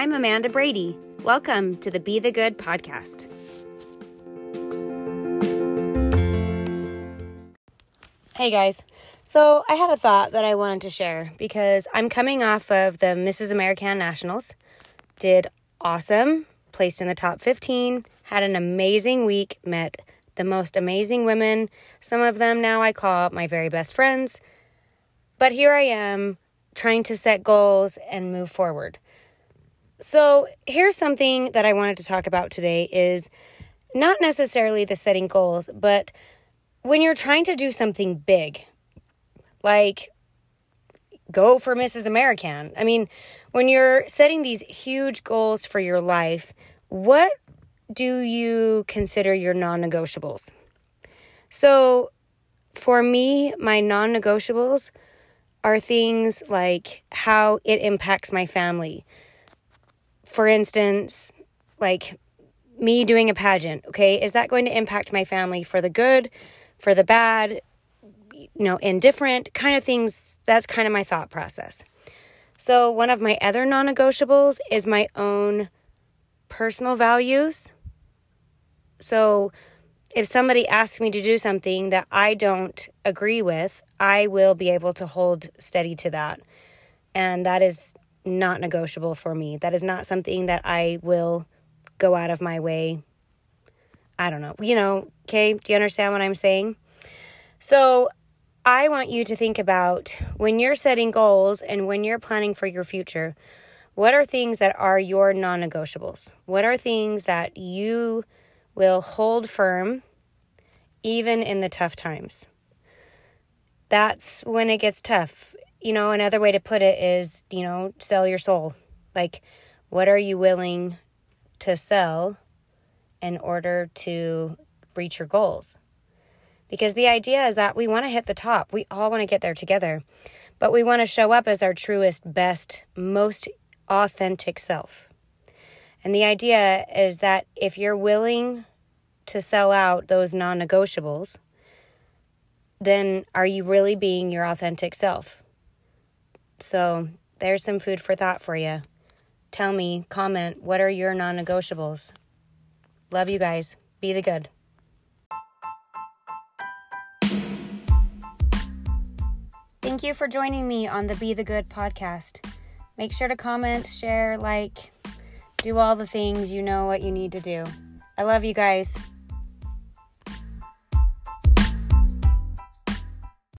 I'm Amanda Brady. Welcome to the Be the Good podcast. Hey guys. So, I had a thought that I wanted to share because I'm coming off of the Mrs. American Nationals. Did awesome, placed in the top 15, had an amazing week, met the most amazing women. Some of them now I call my very best friends. But here I am trying to set goals and move forward. So, here's something that I wanted to talk about today is not necessarily the setting goals, but when you're trying to do something big, like go for Mrs. American. I mean, when you're setting these huge goals for your life, what do you consider your non negotiables? So, for me, my non negotiables are things like how it impacts my family. For instance, like me doing a pageant, okay? Is that going to impact my family for the good, for the bad, you know, indifferent kind of things? That's kind of my thought process. So, one of my other non negotiables is my own personal values so if somebody asks me to do something that I don't agree with, I will be able to hold steady to that. And that is not negotiable for me. That is not something that I will go out of my way. I don't know. You know, okay? Do you understand what I'm saying? So, I want you to think about when you're setting goals and when you're planning for your future, what are things that are your non negotiables? What are things that you will hold firm even in the tough times. That's when it gets tough. You know, another way to put it is, you know, sell your soul. Like, what are you willing to sell in order to reach your goals? Because the idea is that we want to hit the top. We all want to get there together, but we want to show up as our truest, best, most authentic self. And the idea is that if you're willing to sell out those non negotiables, then are you really being your authentic self? So there's some food for thought for you. Tell me, comment, what are your non negotiables? Love you guys. Be the good. Thank you for joining me on the Be the Good podcast. Make sure to comment, share, like, do all the things you know what you need to do. I love you guys.